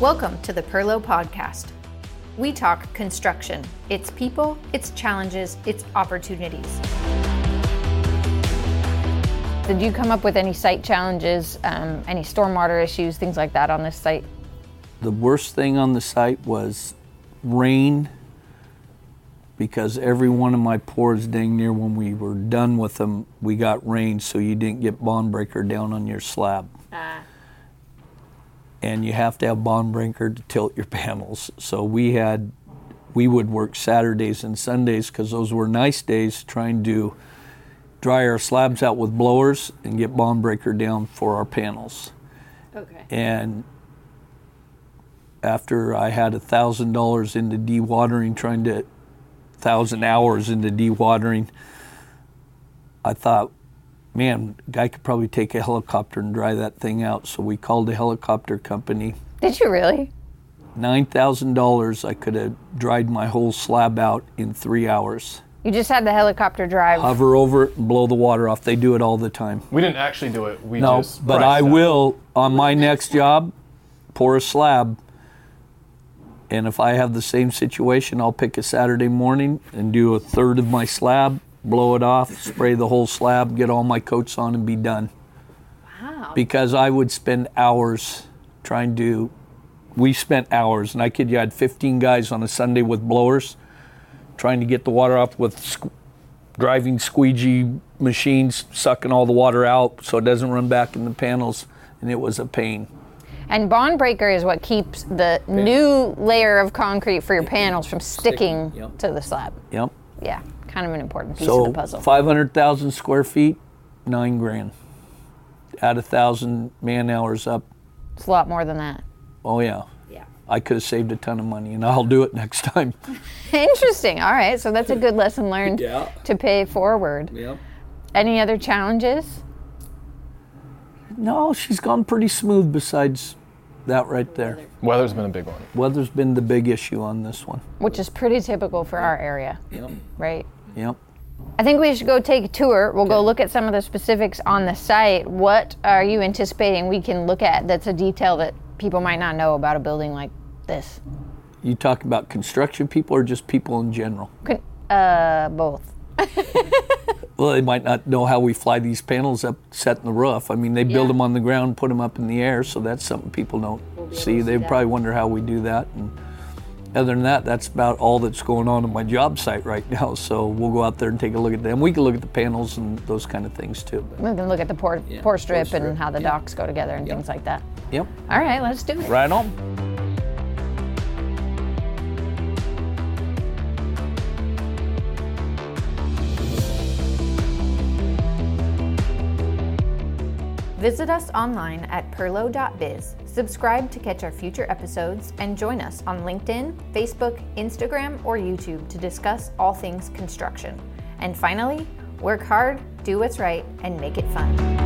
Welcome to the Perlo Podcast. We talk construction, its people, its challenges, its opportunities. Did you come up with any site challenges, um, any stormwater issues, things like that on this site? The worst thing on the site was rain because every one of my pours dang near when we were done with them, we got rain so you didn't get bond breaker down on your slab. And you have to have bond breaker to tilt your panels. So we had, we would work Saturdays and Sundays because those were nice days trying to dry our slabs out with blowers and get bond breaker down for our panels. Okay. And after I had a thousand dollars into dewatering, trying to thousand hours into dewatering, I thought, man, guy could probably take a helicopter and dry that thing out. So we called the helicopter company. Did you really? Nine thousand dollars, I could have dried my whole slab out in three hours. You just had the helicopter drive. Hover over it and blow the water off. They do it all the time. We didn't actually do it. We No, just but I that. will on my next job pour a slab. And if I have the same situation, I'll pick a Saturday morning and do a third of my slab, blow it off, spray the whole slab, get all my coats on, and be done. Wow. Because I would spend hours trying to. We spent hours, and I kid you, I had 15 guys on a Sunday with blowers trying to get the water off with squ- driving squeegee machines, sucking all the water out so it doesn't run back in the panels, and it was a pain. And bond breaker is what keeps the new layer of concrete for your panels from sticking, yep. to the slab. Yep. Yeah, kind of an important piece So of the puzzle. 500,000 square feet, nine grand. Add a thousand man hours up. It's a lot more than that. Oh yeah, Yeah. I could have saved a ton of money, and I'll do it next time. Interesting. All right, so that's a good lesson learned Yeah. to pay forward. Yep. Any other challenges? No, she's gone pretty smooth. Besides that right there, Weather's been a big one. weather's been the big issue on this one. Which is pretty typical for our area, Yep. right? Yep. I think we should go take a tour. We'll go look at some of the specifics on the site. What are you anticipating we can look at that's a detail that people might not know about a building like this? You talk about construction people or just people in general? Con- Uh, both. Well, they might not know how we fly these panels up, set in the roof. I mean, they build Yeah. them on the ground, put them up in the air, so that's something people don't see. They probably wonder how we do that. And other than that, that's about all that's going on on my job site right now. So we'll go out there and take a look at them. We can look at the panels and those kind of things too. We can look at the port, pour pour strip strip, and how the yeah. docks go together and things like that. Yep. All right, let's do it. Right on. Visit us online at perlo.biz, subscribe to catch our future episodes, and join us on LinkedIn, Facebook, Instagram, or YouTube to discuss all things construction. And finally, work hard, do what's right, and make it fun.